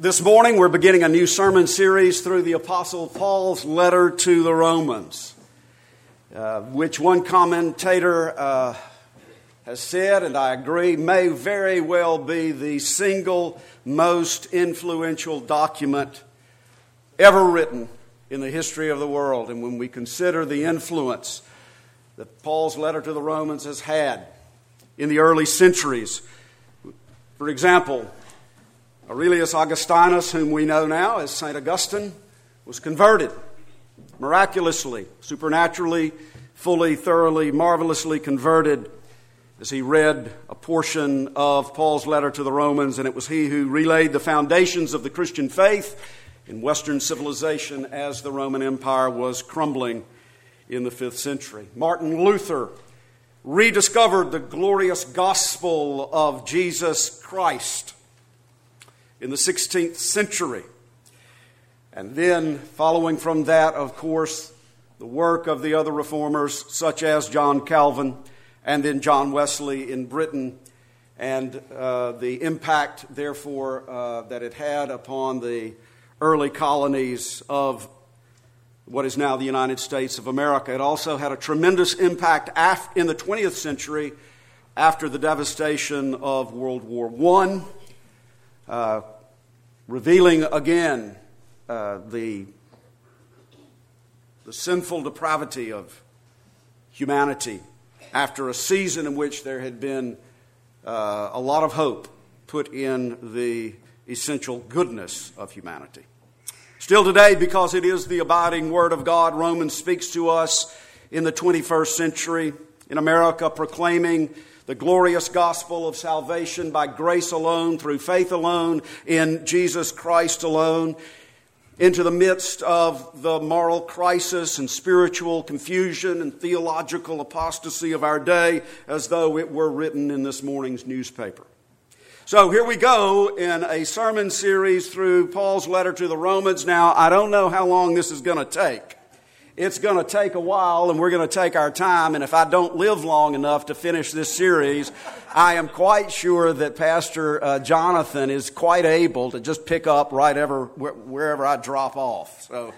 This morning, we're beginning a new sermon series through the Apostle Paul's letter to the Romans, uh, which one commentator uh, has said, and I agree, may very well be the single most influential document ever written in the history of the world. And when we consider the influence that Paul's letter to the Romans has had in the early centuries, for example, Aurelius Augustinus, whom we know now as St. Augustine, was converted miraculously, supernaturally, fully, thoroughly, marvelously converted as he read a portion of Paul's letter to the Romans, and it was he who relayed the foundations of the Christian faith in Western civilization as the Roman Empire was crumbling in the fifth century. Martin Luther rediscovered the glorious gospel of Jesus Christ in the 16th century. And then, following from that, of course, the work of the other reformers, such as John Calvin and then John Wesley in Britain, and uh, the impact, therefore, uh, that it had upon the early colonies of what is now the United States of America. It also had a tremendous impact af- in the 20th century after the devastation of World War I uh, revealing again uh, the, the sinful depravity of humanity after a season in which there had been uh, a lot of hope put in the essential goodness of humanity. Still today, because it is the abiding Word of God, Romans speaks to us in the 21st century in America, proclaiming the glorious gospel of salvation by grace alone, through faith alone, in Jesus Christ alone, into the midst of the moral crisis and spiritual confusion and theological apostasy of our day, as though it were written in this morning's newspaper. So here we go in a sermon series through Paul's letter to the Romans. Now, I don't know how long this is going to take it's going to take a while and we're going to take our time. And if I don't live long enough to finish this series, I am quite sure that Pastor uh, Jonathan is quite able to just pick up right ever, wherever I drop off. So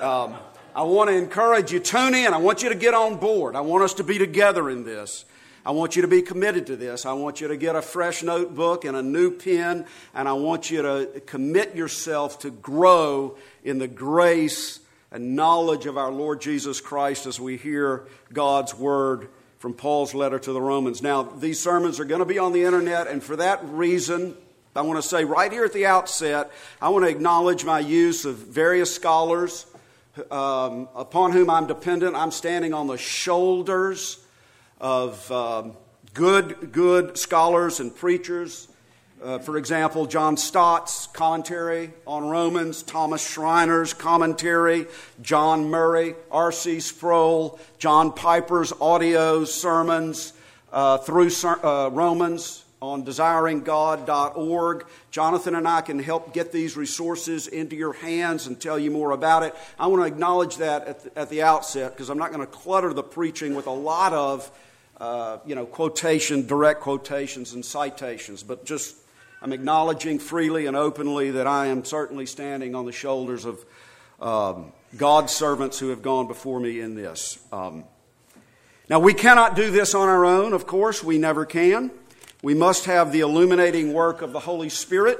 um, I want to encourage you, tune in. I want you to get on board. I want us to be together in this. I want you to be committed to this. I want you to get a fresh notebook and a new pen, and I want you to commit yourself to grow in the grace and knowledge of our Lord Jesus Christ as we hear God's word from Paul's letter to the Romans. Now, these sermons are going to be on the internet, and for that reason, I want to say right here at the outset, I want to acknowledge my use of various scholars um, upon whom I'm dependent. I'm standing on the shoulders of um, good, good scholars and preachers uh, for example, John Stott's commentary on Romans, Thomas Schreiner's commentary, John Murray, R.C. Sproul, John Piper's audio sermons uh, through uh, Romans on desiringgod.org. Jonathan and I can help get these resources into your hands and tell you more about it. I want to acknowledge that at the, at the outset because I'm not going to clutter the preaching with a lot of uh, you know, quotation, direct quotations and citations, but just I'm acknowledging freely and openly that I am certainly standing on the shoulders of um, God's servants who have gone before me in this. Um, now, we cannot do this on our own, of course, we never can. We must have the illuminating work of the Holy Spirit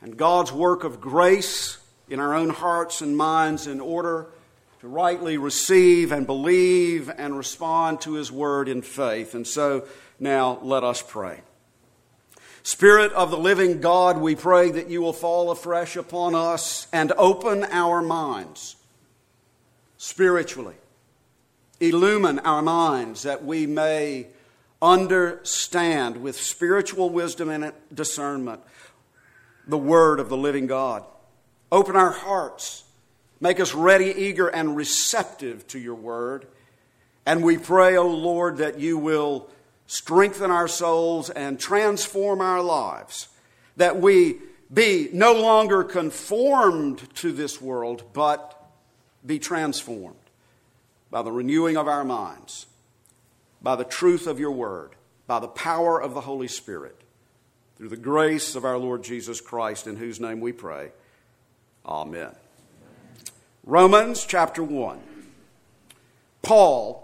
and God's work of grace in our own hearts and minds in order to rightly receive and believe and respond to His Word in faith. And so now let us pray. Spirit of the living God, we pray that you will fall afresh upon us and open our minds spiritually. Illumine our minds that we may understand with spiritual wisdom and discernment the word of the living God. Open our hearts. Make us ready, eager, and receptive to your word. And we pray, O oh Lord, that you will strengthen our souls, and transform our lives. That we be no longer conformed to this world, but be transformed by the renewing of our minds, by the truth of your word, by the power of the Holy Spirit. through the grace of our Lord Jesus Christ, in whose name we pray. Amen. Romans chapter 1. Paul,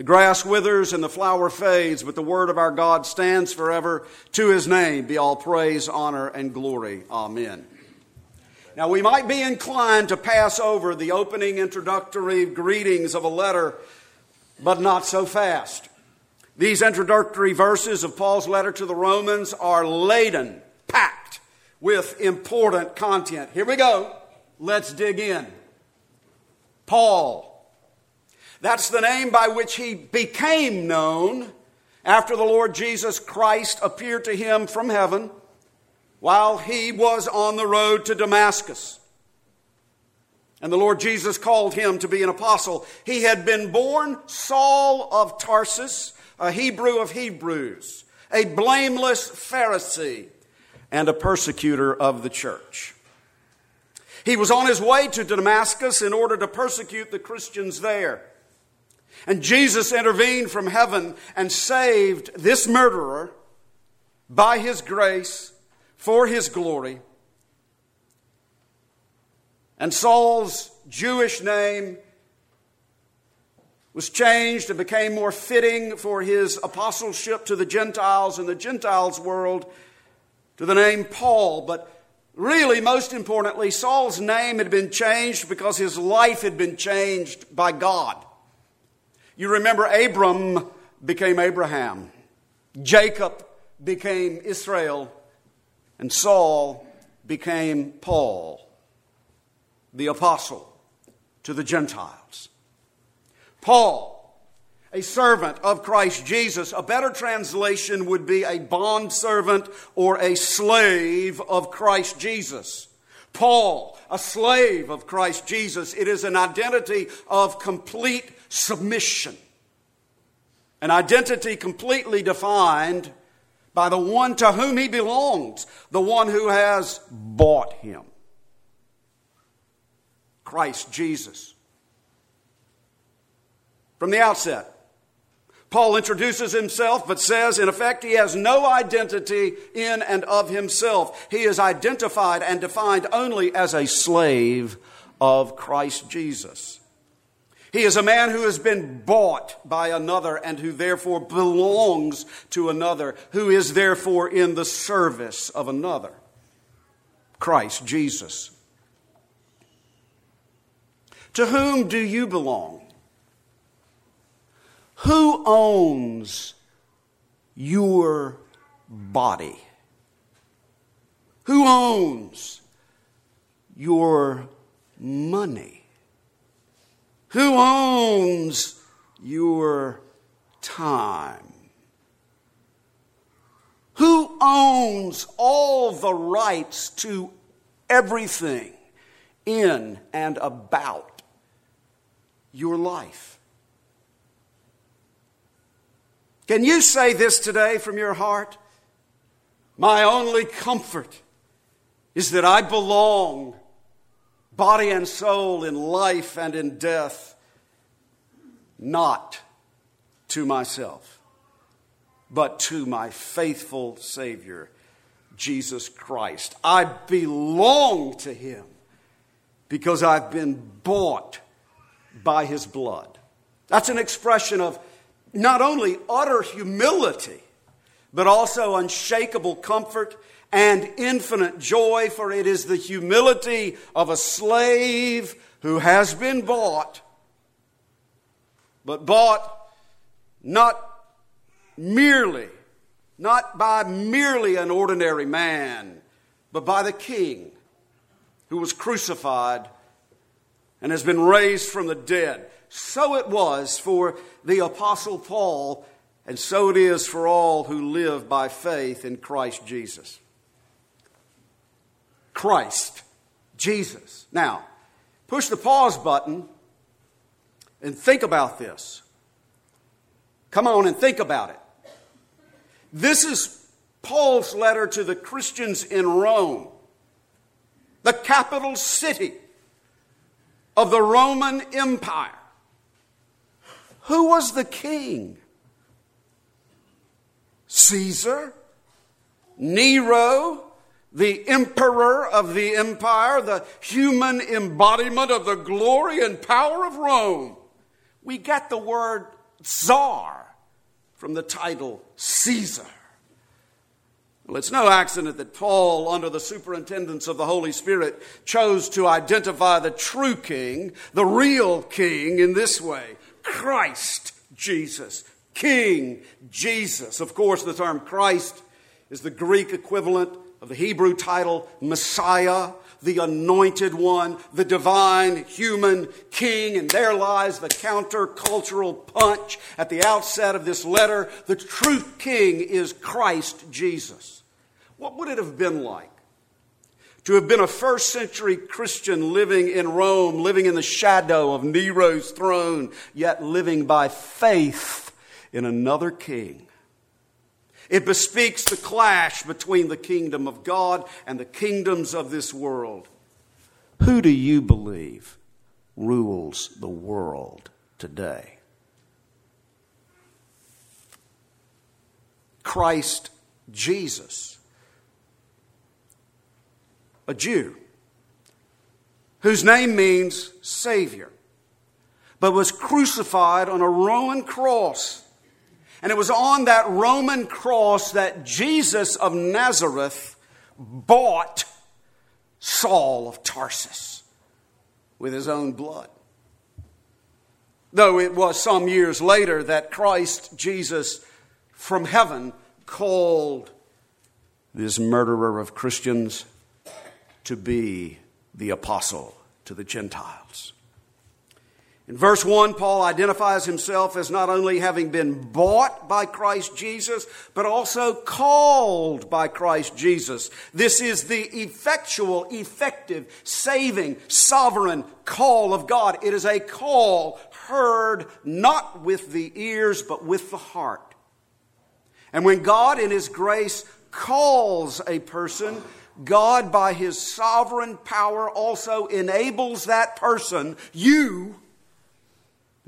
The grass withers and the flower fades, but the word of our God stands forever. To his name be all praise, honor, and glory. Amen. Now, we might be inclined to pass over the opening introductory greetings of a letter, but not so fast. These introductory verses of Paul's letter to the Romans are laden, packed with important content. Here we go. Let's dig in. Paul. That's the name by which he became known after the Lord Jesus Christ appeared to him from heaven while he was on the road to Damascus. And the Lord Jesus called him to be an apostle. He had been born Saul of Tarsus a Hebrew of Hebrews, a blameless Pharisee, and a persecutor of the church. He was on his way to Damascus in order to persecute the Christians there. And Jesus intervened from heaven and saved this murderer by his grace for his glory. And Saul's Jewish name was changed and became more fitting for his apostleship to the Gentiles in the Gentiles world to the name Paul. But really, most importantly, Saul's name had been changed because his life had been changed by God. You remember Abram became Abraham, Jacob became Israel, and Saul became Paul, the apostle to the Gentiles. Paul, a servant of Christ Jesus. A better translation would be a bond servant or a slave of Christ Jesus. Paul, a slave of Christ Jesus. It is an identity of complete submission. An identity completely defined by the one to whom he belongs, the one who has bought him. Christ Jesus from the outset. Paul introduces himself, but says, in effect, he has no identity in and of himself. He is identified and defined only as a slave of Christ Jesus. He is a man who has been bought by another and who therefore belongs to another, who is therefore in the service of another. Christ Jesus. To whom do you belong? Who owns your body? Who owns your money? Who owns your time? Who owns all the rights to everything in and about your life? Can you say this today from your heart? My only comfort is that I belong, body and soul, in life and in death, not to myself, but to my faithful Savior, Jesus Christ. I belong to Him because I've been bought by His blood. That's an expression of not only utter humility, but also unshakable comfort and infinite joy, for it is the humility of a slave who has been bought, but bought not merely, not by merely an ordinary man, but by the King who was crucified and has been raised from the dead. So it was for the Apostle Paul, and so it is for all who live by faith in Christ Jesus. Christ, Jesus. Now, push the pause button and think about this. Come on and think about it. This is Paul's letter to the Christians in Rome, the capital city of the Roman Empire. Who was the king? Caesar? Nero? The emperor of the empire, the human embodiment of the glory and power of Rome. We get the word czar from the title Caesar. Well, it's no accident that Paul, under the superintendence of the Holy Spirit, chose to identify the true king, the real king, in this way Christ Jesus. King Jesus. Of course, the term Christ is the Greek equivalent of the Hebrew title Messiah, the anointed one, the divine human king, and there lies the countercultural punch at the outset of this letter. The true king is Christ Jesus. What would it have been like to have been a first century Christian living in Rome, living in the shadow of Nero's throne, yet living by faith in another king? It bespeaks the clash between the kingdom of God and the kingdoms of this world. Who do you believe rules the world today? Christ Jesus a Jew, whose name means Savior, but was crucified on a Roman cross. And it was on that Roman cross that Jesus of Nazareth bought Saul of Tarsus with his own blood. Though it was some years later that Christ Jesus from heaven called this murderer of Christians to be the apostle to the Gentiles. In verse 1, Paul identifies himself as not only having been bought by Christ Jesus, but also called by Christ Jesus. This is the effectual, effective, saving, sovereign call of God. It is a call heard not with the ears, but with the heart. And when God, in His grace, calls a person, God, by his sovereign power, also enables that person, you,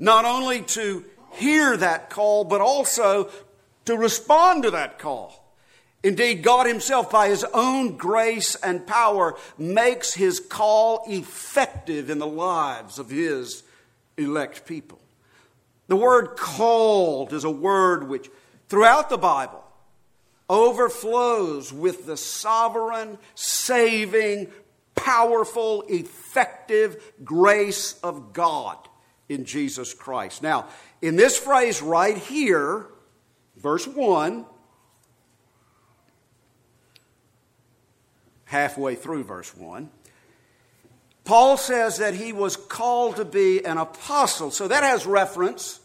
not only to hear that call, but also to respond to that call. Indeed, God Himself, by His own grace and power, makes His call effective in the lives of His elect people. The word called is a word which, throughout the Bible, overflows with the sovereign, saving, powerful, effective grace of God in Jesus Christ. Now, in this phrase right here, verse 1, halfway through verse 1, Paul says that he was called to be an apostle. So that has reference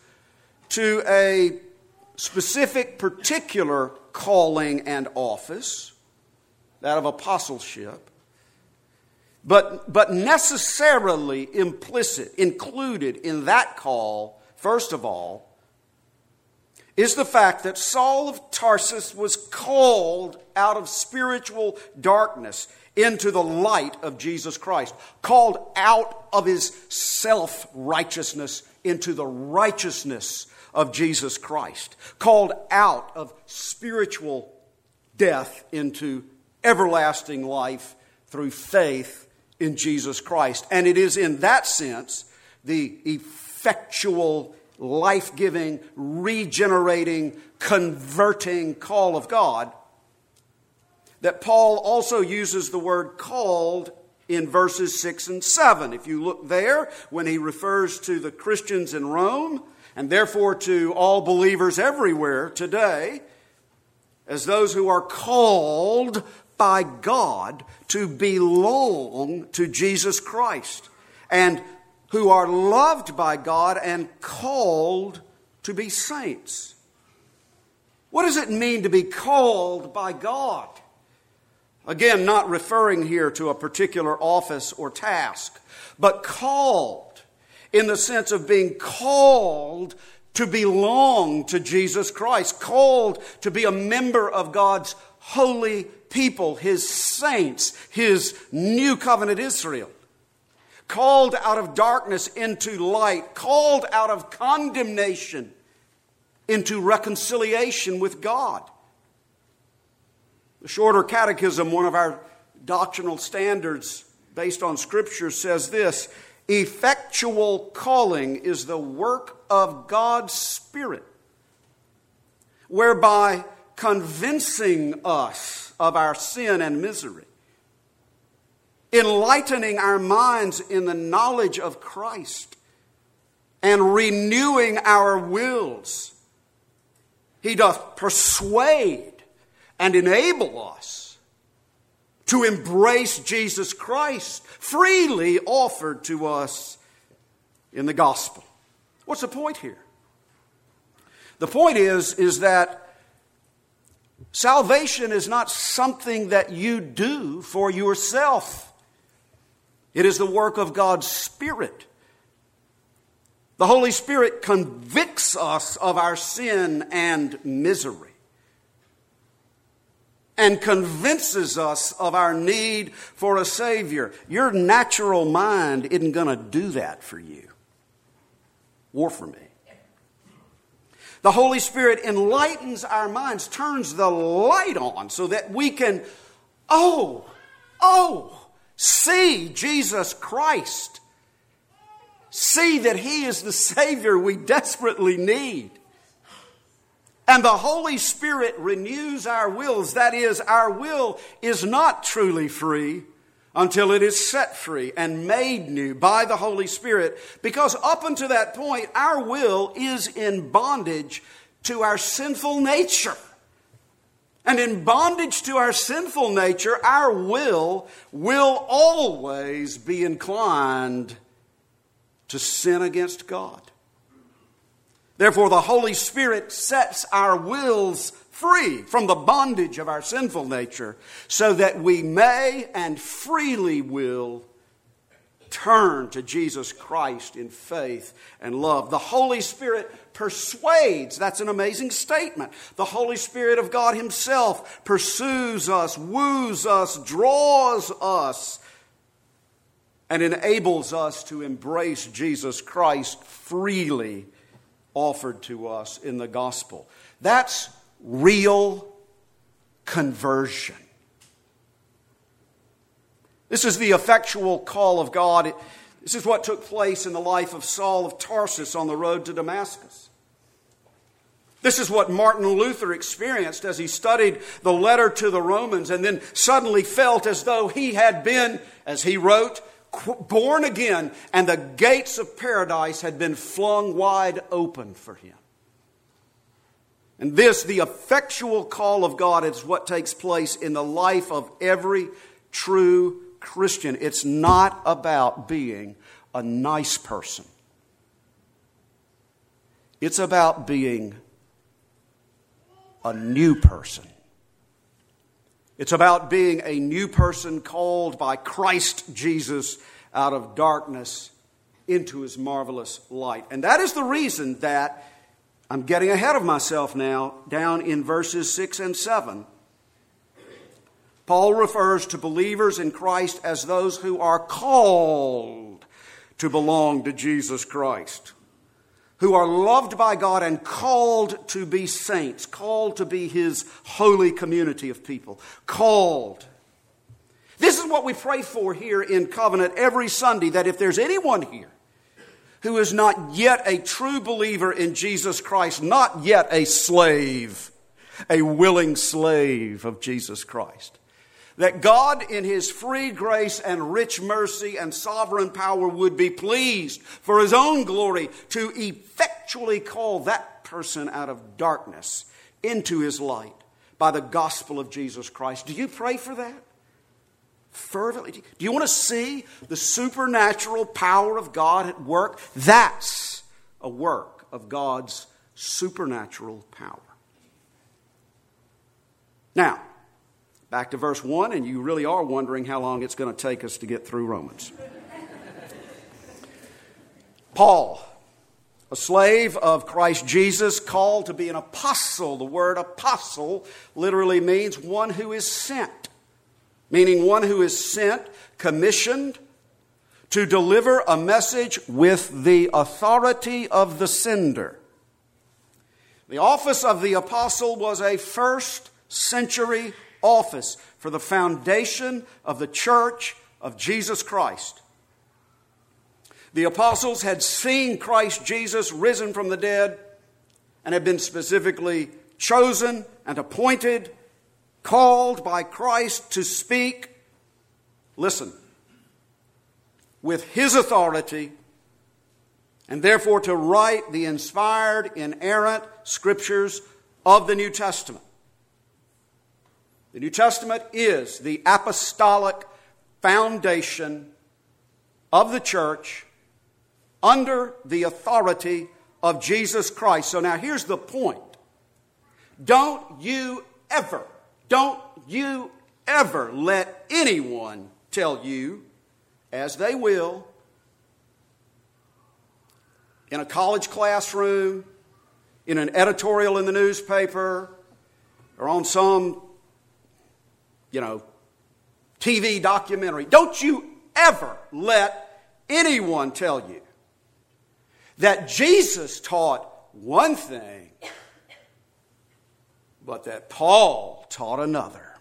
to a specific, particular calling and office, that of apostleship, but, but necessarily implicit, included in that call, first of all, is the fact that Saul of Tarsus was called out of spiritual darkness into the light of Jesus Christ, called out of his self righteousness into the righteousness of Jesus Christ, called out of spiritual death into everlasting life through faith in Jesus Christ. And it is in that sense the effectual, life giving, regenerating, converting call of God that Paul also uses the word called in verses 6 and 7. If you look there, when he refers to the Christians in Rome, and therefore to all believers everywhere today, as those who are called by God to belong to Jesus Christ, and who are loved by God and called to be saints. What does it mean to be called by God? Again, not referring here to a particular office or task, but called in the sense of being called to belong to Jesus Christ, called to be a member of God's holy people, His saints, His new covenant Israel. Called out of darkness into light, called out of condemnation into reconciliation with God. The Shorter Catechism, one of our doctrinal standards based on Scripture, says this Effectual calling is the work of God's Spirit, whereby convincing us of our sin and misery, enlightening our minds in the knowledge of Christ, and renewing our wills. He doth persuade and enable us to embrace Jesus Christ freely offered to us in the gospel. What's the point here? The point is, is that salvation is not something that you do for yourself. It is the work of God's Spirit. The Holy Spirit convicts us of our sin and misery and convinces us of our need for a Savior. Your natural mind isn't going to do that for you or for me. The Holy Spirit enlightens our minds, turns the light on so that we can, oh, oh, see Jesus Christ. See that He is the Savior we desperately need. And the Holy Spirit renews our wills. That is, our will is not truly free until it is set free and made new by the Holy Spirit. Because up until that point, our will is in bondage to our sinful nature. And in bondage to our sinful nature, our will will always be inclined to sin against God. Therefore, the Holy Spirit sets our wills free from the bondage of our sinful nature so that we may and freely will turn to Jesus Christ in faith and love. The Holy Spirit persuades. That's an amazing statement. The Holy Spirit of God Himself pursues us, woos us, draws us, and enables us to embrace Jesus Christ freely offered to us in the gospel. That's real conversion. This is the effectual call of God. This is what took place in the life of Saul of Tarsus on the road to Damascus. This is what Martin Luther experienced as he studied the letter to the Romans and then suddenly felt as though he had been, as he wrote, born again, and the gates of paradise had been flung wide open for him. And this, the effectual call of God, is what takes place in the life of every true Christian. It's not about being a nice person, it's about being a new person. It's about being a new person called by Christ Jesus out of darkness into his marvelous light. And that is the reason that I'm getting ahead of myself now, down in verses 6 and 7. Paul refers to believers in Christ as those who are called to belong to Jesus Christ who are loved by God and called to be saints, called to be His holy community of people. Called. This is what we pray for here in Covenant every Sunday that if there's anyone here who is not yet a true believer in Jesus Christ, not yet a slave, a willing slave of Jesus Christ, that God, in His free grace and rich mercy and sovereign power, would be pleased for His own glory to effectually call that person out of darkness into His light by the gospel of Jesus Christ. Do you pray for that? Fervently. Do you want to see the supernatural power of God at work? That's a work of God's supernatural power. Now, back to verse 1, and you really are wondering how long it's going to take us to get through Romans. Paul, a slave of Christ Jesus, called to be an apostle. The word apostle literally means one who is sent, meaning one who is sent, commissioned to deliver a message with the authority of the sender. The office of the apostle was a first century office for the foundation of the church of Jesus Christ. The apostles had seen Christ Jesus risen from the dead and had been specifically chosen and appointed, called by Christ to speak, listen, with his authority, and therefore to write the inspired, inerrant scriptures of the New Testament. The New Testament is the apostolic foundation of the church under the authority of Jesus Christ. So now here's the point. Don't you ever, don't you ever let anyone tell you, as they will, in a college classroom, in an editorial in the newspaper, or on some you know, TV documentary. Don't you ever let anyone tell you that Jesus taught one thing, but that Paul taught another.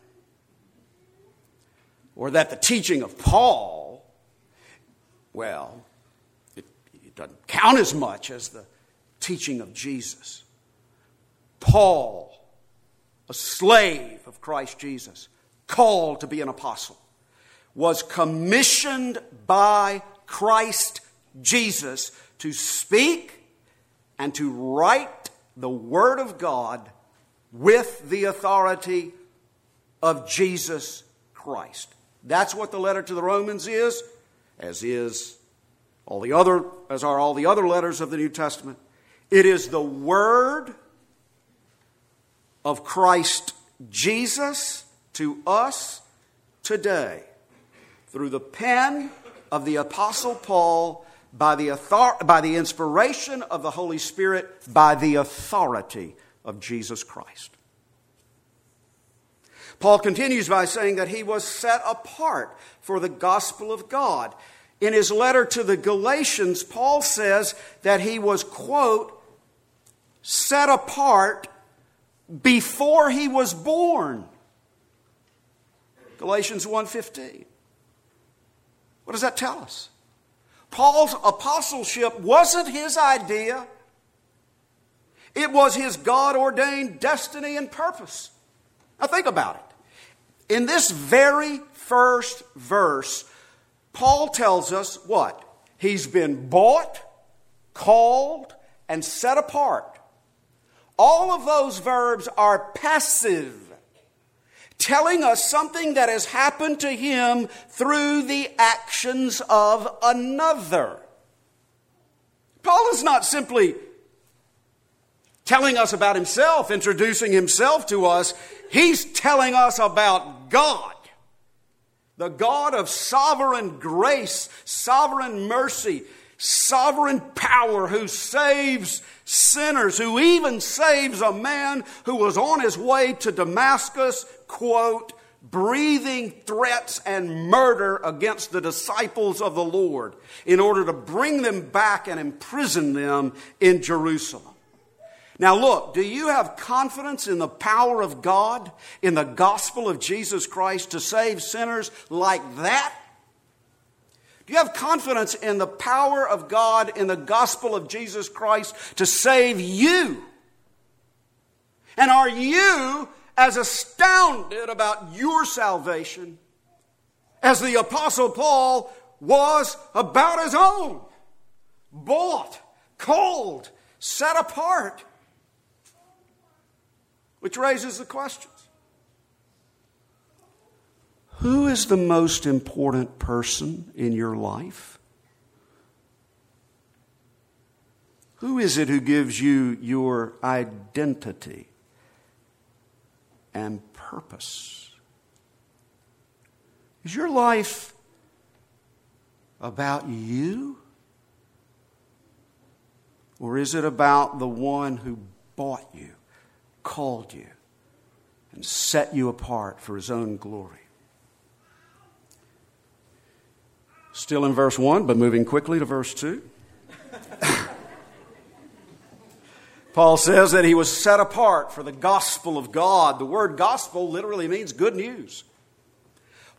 Or that the teaching of Paul, well, it, it doesn't count as much as the teaching of Jesus. Paul, a slave of Christ Jesus, called to be an apostle, was commissioned by Christ Jesus to speak and to write the Word of God with the authority of Jesus Christ. That's what the letter to the Romans is, as is all the other, as are all the other letters of the New Testament. It is the Word of Christ Jesus to us today through the pen of the Apostle Paul by the, author- by the inspiration of the Holy Spirit, by the authority of Jesus Christ. Paul continues by saying that he was set apart for the gospel of God. In his letter to the Galatians, Paul says that he was, quote, set apart before he was born. Galatians 1:15. What does that tell us? Paul's apostleship wasn't his idea. It was his God ordained destiny and purpose. Now think about it. In this very first verse, Paul tells us what? He's been bought, called, and set apart. All of those verbs are passive telling us something that has happened to him through the actions of another. Paul is not simply telling us about himself, introducing himself to us. He's telling us about God. The God of sovereign grace, sovereign mercy, sovereign power who saves sinners, who even saves a man who was on his way to Damascus, quote, breathing threats and murder against the disciples of the Lord in order to bring them back and imprison them in Jerusalem. Now, look, do you have confidence in the power of God, in the gospel of Jesus Christ to save sinners like that? Do you have confidence in the power of God in the gospel of Jesus Christ to save you? And are you as astounded about your salvation as the Apostle Paul was about his own. Bought, called, set apart. Which raises the questions Who is the most important person in your life? Who is it who gives you your identity and purpose? Is your life about you? Or is it about the one who bought you, called you, and set you apart for his own glory? Still in verse 1, but moving quickly to verse 2. Paul says that he was set apart for the gospel of God. The word gospel literally means good news.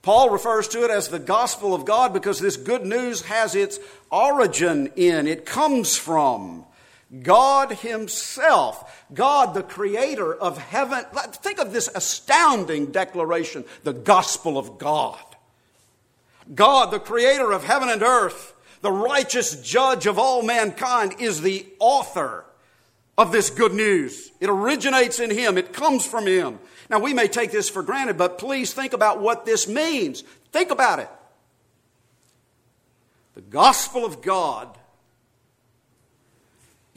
Paul refers to it as the gospel of God because this good news has its origin in, it comes from God Himself, God the creator of heaven. Think of this astounding declaration the gospel of God. God, the creator of heaven and earth, the righteous judge of all mankind, is the author of this good news. It originates in Him, it comes from Him. Now, we may take this for granted, but please think about what this means. Think about it. The gospel of God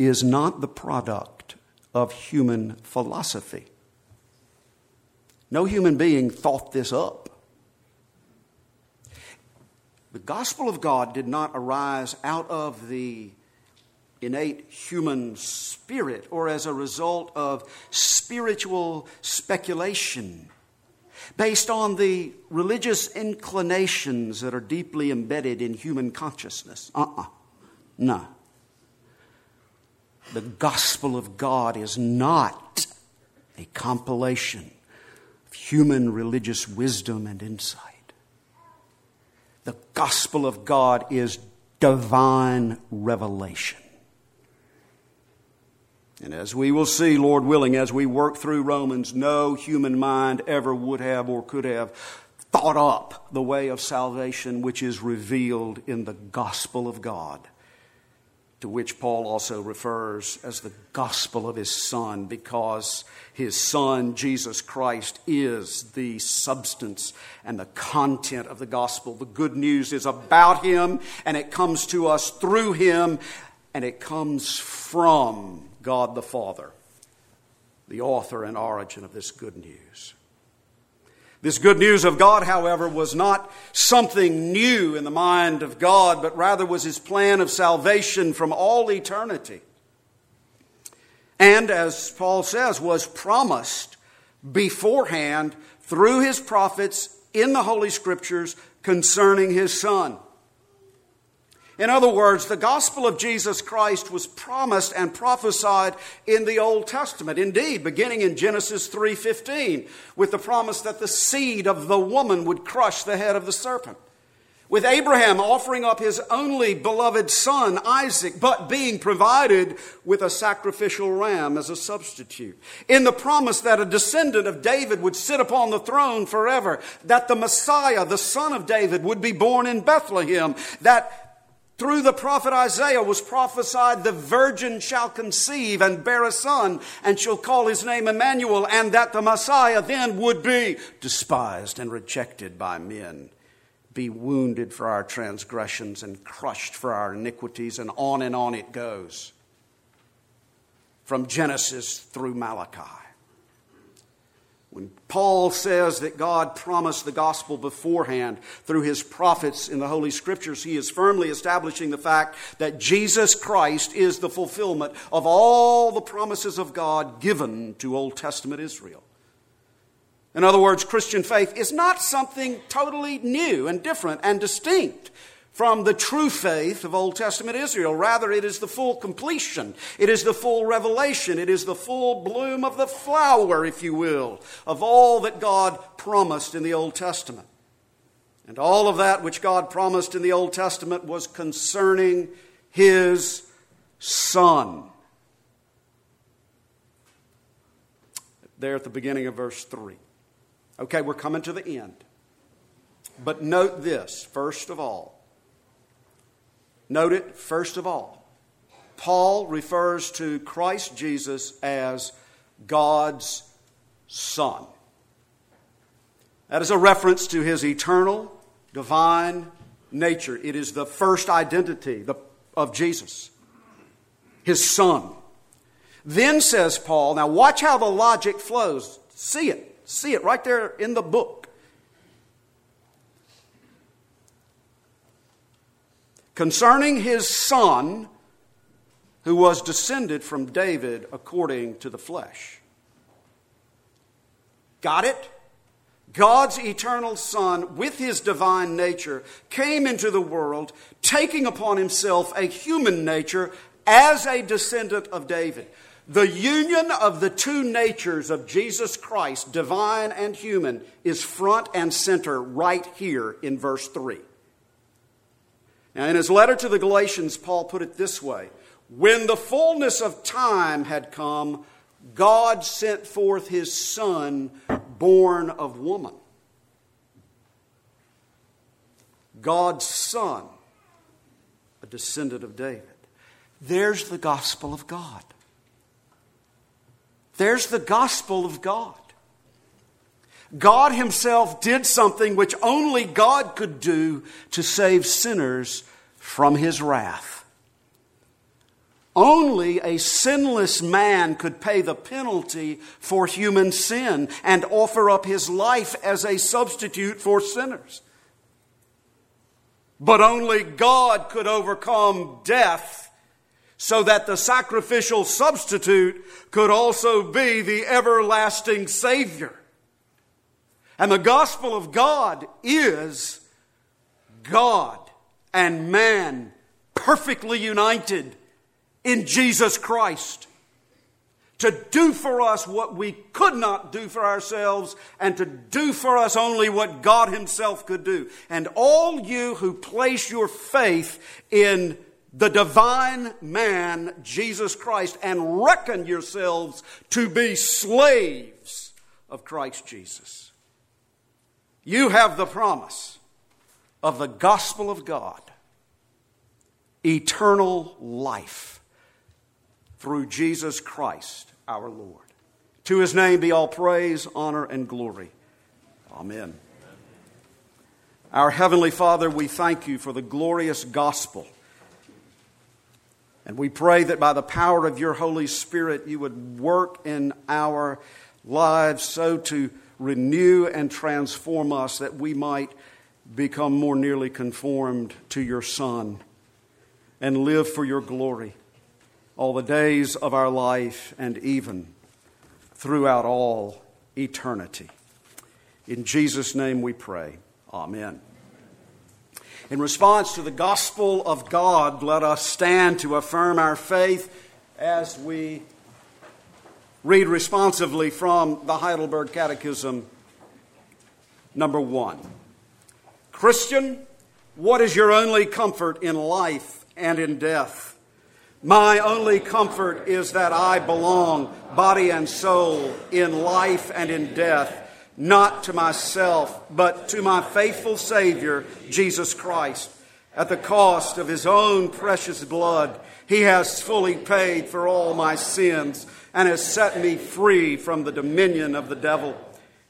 is not the product of human philosophy. No human being thought this up. The gospel of God did not arise out of the innate human spirit or as a result of spiritual speculation based on the religious inclinations that are deeply embedded in human consciousness. Uh uh-uh. uh No. The gospel of God is not a compilation of human religious wisdom and insight. The gospel of God is divine revelation. And as we will see, Lord willing, as we work through Romans, no human mind ever would have or could have thought up the way of salvation which is revealed in the gospel of God, to which Paul also refers as the gospel of his Son, because his Son, Jesus Christ, is the substance and the content of the gospel. The good news is about him, and it comes to us through him, and it comes from God the Father, the author and origin of this good news. This good news of God, however, was not something new in the mind of God, but rather was his plan of salvation from all eternity. And as Paul says, was promised beforehand through his prophets in the Holy Scriptures concerning his Son. In other words, the gospel of Jesus Christ was promised and prophesied in the Old Testament. Indeed, beginning in Genesis 3:15, with the promise that the seed of the woman would crush the head of the serpent. With Abraham offering up his only beloved son, Isaac, but being provided with a sacrificial ram as a substitute. In the promise that a descendant of David would sit upon the throne forever, that the Messiah, the son of David, would be born in Bethlehem, that through the prophet Isaiah was prophesied, the virgin shall conceive and bear a son and shall call his name Emmanuel, and that the Messiah then would be despised and rejected by men, be wounded for our transgressions and crushed for our iniquities, and on and on it goes. From Genesis through Malachi. When Paul says that God promised the gospel beforehand through his prophets in the Holy Scriptures, he is firmly establishing the fact that Jesus Christ is the fulfillment of all the promises of God given to Old Testament Israel. In other words, Christian faith is not something totally new and different and distinct from the true faith of Old Testament Israel. Rather, it is the full completion. It is the full revelation. It is the full bloom of the flower, if you will, of all that God promised in the Old Testament. And all of that which God promised in the Old Testament was concerning His Son. there at the beginning of verse 3. Okay, we're coming to the end. But note this, first of all. Note it, first of all. Paul refers to Christ Jesus as God's Son. That is a reference to his eternal, divine nature. It is the first identity of Jesus, his Son. Then says Paul, now watch how the logic flows. See it. See it right there in the book. Concerning his son, who was descended from David according to the flesh. Got it? God's eternal Son, with his divine nature, came into the world, taking upon himself a human nature as a descendant of David. The union of the two natures of Jesus Christ, divine and human, is front and center right here in verse 3. Now, in his letter to the Galatians, Paul put it this way When the fullness of time had come, God sent forth his Son, born of woman. God's Son, a descendant of David. There's the gospel of God. There's the gospel of God. God Himself did something which only God could do to save sinners from His wrath. Only a sinless man could pay the penalty for human sin and offer up his life as a substitute for sinners. But only God could overcome death so that the sacrificial substitute could also be the everlasting Savior. And the gospel of God is God and man perfectly united in Jesus Christ to do for us what we could not do for ourselves and to do for us only what God Himself could do. And all you who place your faith in the divine man, Jesus Christ, and reckon yourselves to be slaves of Christ Jesus. You have the promise of the gospel of God, eternal life through Jesus Christ our Lord. To his name be all praise, honor, and glory. Amen. Our Heavenly Father, we thank you for the glorious gospel and we pray that by the power of your Holy Spirit, you would work in our lives so to renew and transform us that we might become more nearly conformed to your Son and live for your glory all the days of our life and even throughout all eternity. In Jesus' name we pray. Amen. In response to the gospel of God, let us stand to affirm our faith as we read responsively from the Heidelberg Catechism, number one. Christian, what is your only comfort in life and in death? My only comfort is that I belong, body and soul, in life and in death not to myself, but to my faithful Savior, Jesus Christ. At the cost of his own precious blood, he has fully paid for all my sins and has set me free from the dominion of the devil.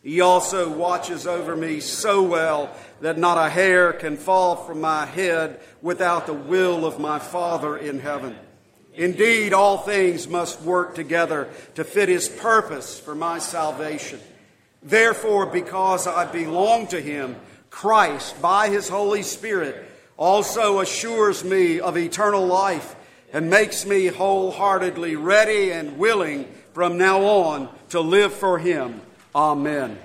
He also watches over me so well that not a hair can fall from my head without the will of my Father in heaven. Indeed, all things must work together to fit his purpose for my salvation. Therefore, because I belong to him, Christ, by his Holy Spirit, also assures me of eternal life and makes me wholeheartedly ready and willing from now on to live for him. Amen.